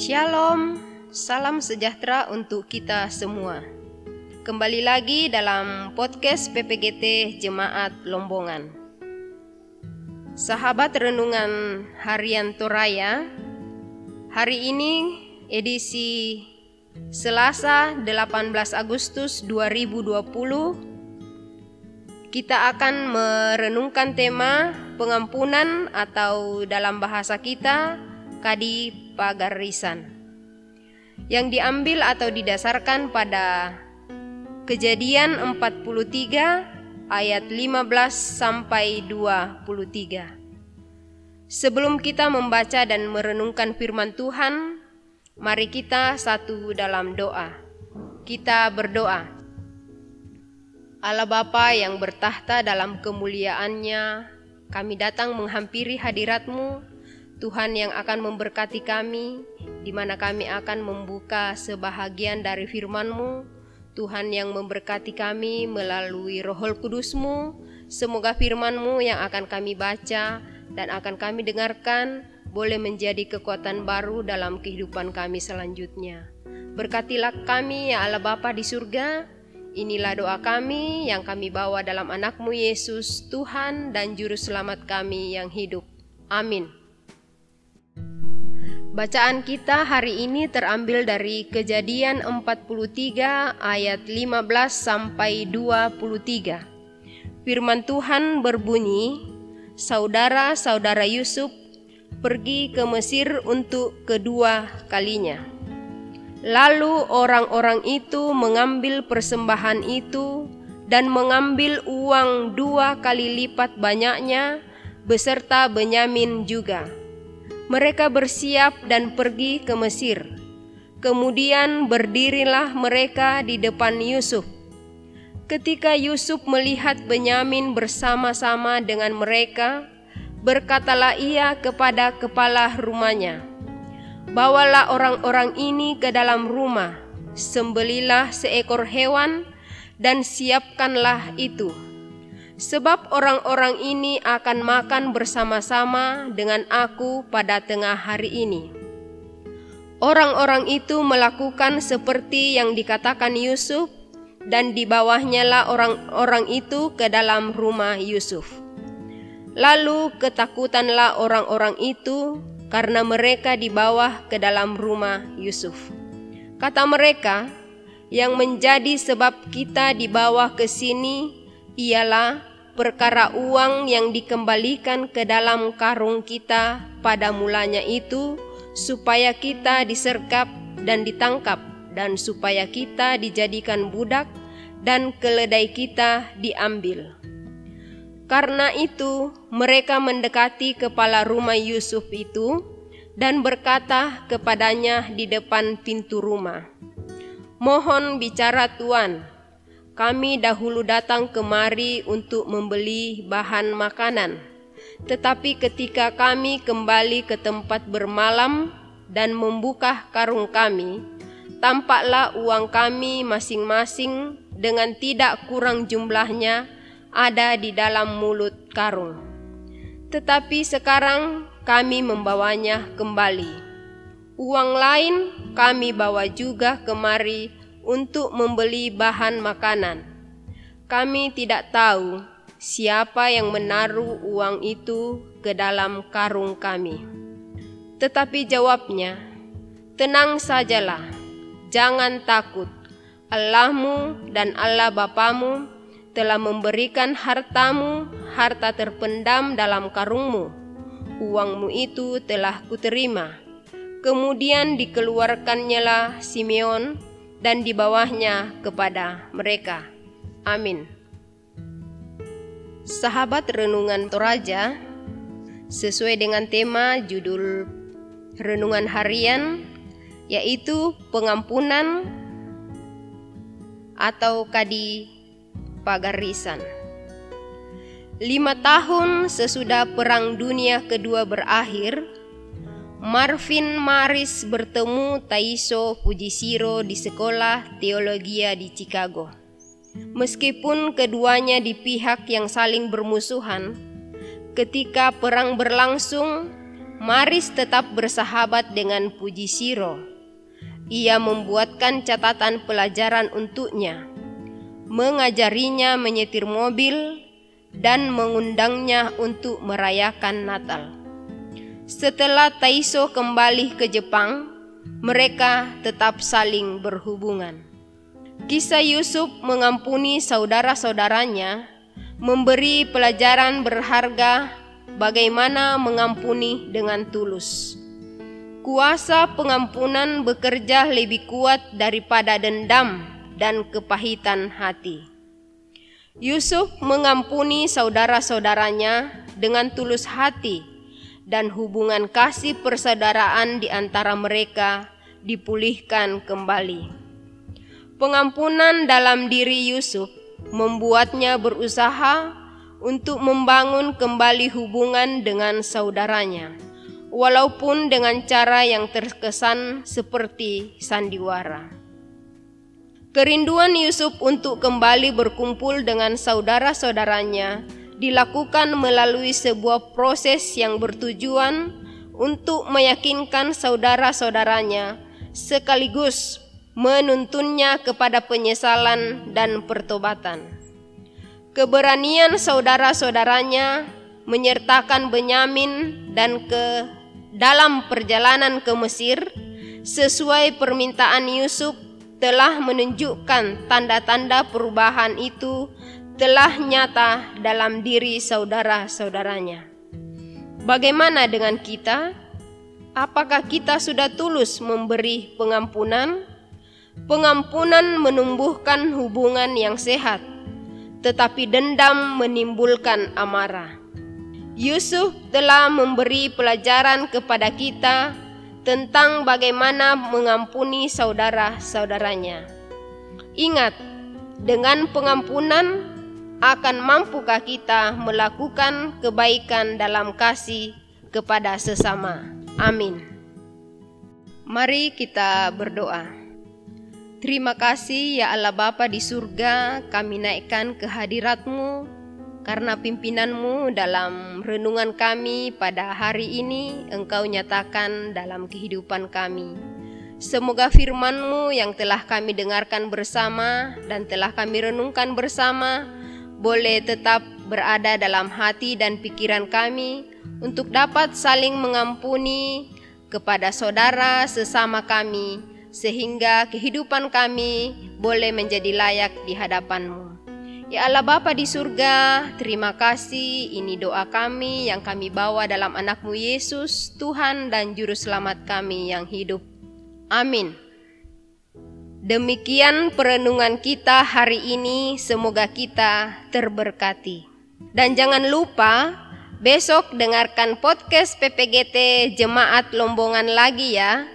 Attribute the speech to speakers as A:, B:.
A: Shalom, salam sejahtera untuk kita semua. Kembali lagi dalam podcast PPGT Jemaat Lombongan. Sahabat renungan harian Toraya, hari ini edisi Selasa 18 Agustus 2020 kita akan merenungkan tema pengampunan atau dalam bahasa kita kadi pagarisan yang diambil atau didasarkan pada Kejadian 43 ayat 15 sampai 23. Sebelum kita membaca dan merenungkan firman Tuhan, mari kita satu dalam doa. Kita berdoa. Allah Bapa yang bertahta dalam kemuliaannya, kami datang menghampiri hadiratmu Tuhan yang akan memberkati kami, di mana kami akan membuka sebahagian dari firman-Mu. Tuhan yang memberkati kami melalui roh kudus-Mu. Semoga firman-Mu yang akan kami baca dan akan kami dengarkan boleh menjadi kekuatan baru dalam kehidupan kami selanjutnya. Berkatilah kami ya Allah Bapa di surga. Inilah doa kami yang kami bawa dalam anakmu Yesus, Tuhan dan Juru Selamat kami yang hidup. Amin. Bacaan kita hari ini terambil dari Kejadian 43 ayat 15 sampai 23. Firman Tuhan berbunyi, Saudara-saudara Yusuf pergi ke Mesir untuk kedua kalinya. Lalu orang-orang itu mengambil persembahan itu dan mengambil uang dua kali lipat banyaknya beserta Benyamin juga mereka bersiap dan pergi ke Mesir. Kemudian berdirilah mereka di depan Yusuf. Ketika Yusuf melihat Benyamin bersama-sama dengan mereka, berkatalah ia kepada kepala rumahnya, "Bawalah orang-orang ini ke dalam rumah, sembelilah seekor hewan, dan siapkanlah itu." Sebab orang-orang ini akan makan bersama-sama dengan aku pada tengah hari ini. Orang-orang itu melakukan seperti yang dikatakan Yusuf, dan di bawahnya lah orang-orang itu ke dalam rumah Yusuf. Lalu ketakutanlah orang-orang itu karena mereka di bawah ke dalam rumah Yusuf. Kata mereka, yang menjadi sebab kita di bawah ke sini ialah perkara uang yang dikembalikan ke dalam karung kita pada mulanya itu, supaya kita disergap dan ditangkap, dan supaya kita dijadikan budak, dan keledai kita diambil. Karena itu, mereka mendekati kepala rumah Yusuf itu dan berkata kepadanya di depan pintu rumah, "Mohon bicara, Tuan." Kami dahulu datang kemari untuk membeli bahan makanan, tetapi ketika kami kembali ke tempat bermalam dan membuka karung kami, tampaklah uang kami masing-masing dengan tidak kurang jumlahnya ada di dalam mulut karung. Tetapi sekarang kami membawanya kembali. Uang lain kami bawa juga kemari untuk membeli bahan makanan. Kami tidak tahu siapa yang menaruh uang itu ke dalam karung kami. Tetapi jawabnya, "Tenang sajalah, jangan takut. Allahmu dan Allah Bapamu telah memberikan hartamu, harta terpendam dalam karungmu. Uangmu itu telah kuterima." Kemudian dikeluarkannyalah Simeon dan di bawahnya kepada mereka. Amin. Sahabat Renungan Toraja, sesuai dengan tema judul renungan harian, yaitu pengampunan atau kadi pagarisan. Lima tahun sesudah Perang Dunia Kedua berakhir, Marvin Maris bertemu Taiso Fujishiro di sekolah teologi di Chicago. Meskipun keduanya di pihak yang saling bermusuhan, ketika perang berlangsung, Maris tetap bersahabat dengan Puji Siro. Ia membuatkan catatan pelajaran untuknya, mengajarinya menyetir mobil, dan mengundangnya untuk merayakan Natal. Setelah Taiso kembali ke Jepang, mereka tetap saling berhubungan. Kisah Yusuf mengampuni saudara-saudaranya memberi pelajaran berharga bagaimana mengampuni dengan tulus. Kuasa pengampunan bekerja lebih kuat daripada dendam dan kepahitan hati. Yusuf mengampuni saudara-saudaranya dengan tulus hati, dan hubungan kasih persaudaraan di antara mereka dipulihkan kembali. Pengampunan dalam diri Yusuf membuatnya berusaha untuk membangun kembali hubungan dengan saudaranya walaupun dengan cara yang terkesan seperti sandiwara. Kerinduan Yusuf untuk kembali berkumpul dengan saudara-saudaranya dilakukan melalui sebuah proses yang bertujuan untuk meyakinkan saudara-saudaranya sekaligus menuntunnya kepada penyesalan dan pertobatan. Keberanian saudara-saudaranya menyertakan Benyamin dan ke dalam perjalanan ke Mesir sesuai permintaan Yusuf telah menunjukkan tanda-tanda perubahan itu telah nyata dalam diri saudara-saudaranya. Bagaimana dengan kita? Apakah kita sudah tulus memberi pengampunan? Pengampunan menumbuhkan hubungan yang sehat, tetapi dendam menimbulkan amarah. Yusuf telah memberi pelajaran kepada kita tentang bagaimana mengampuni saudara-saudaranya. Ingat, dengan pengampunan akan mampukah kita melakukan kebaikan dalam kasih kepada sesama. Amin. Mari kita berdoa. Terima kasih ya Allah Bapa di surga, kami naikkan kehadiratmu karena pimpinanmu dalam renungan kami pada hari ini engkau nyatakan dalam kehidupan kami. Semoga firmanmu yang telah kami dengarkan bersama dan telah kami renungkan bersama boleh tetap berada dalam hati dan pikiran kami untuk dapat saling mengampuni kepada saudara sesama kami sehingga kehidupan kami boleh menjadi layak di hadapanmu. Ya Allah Bapa di surga, terima kasih ini doa kami yang kami bawa dalam anakmu Yesus, Tuhan dan Juru Selamat kami yang hidup. Amin. Demikian perenungan kita hari ini, semoga kita terberkati. Dan jangan lupa, besok dengarkan podcast PPGT Jemaat Lombongan lagi ya.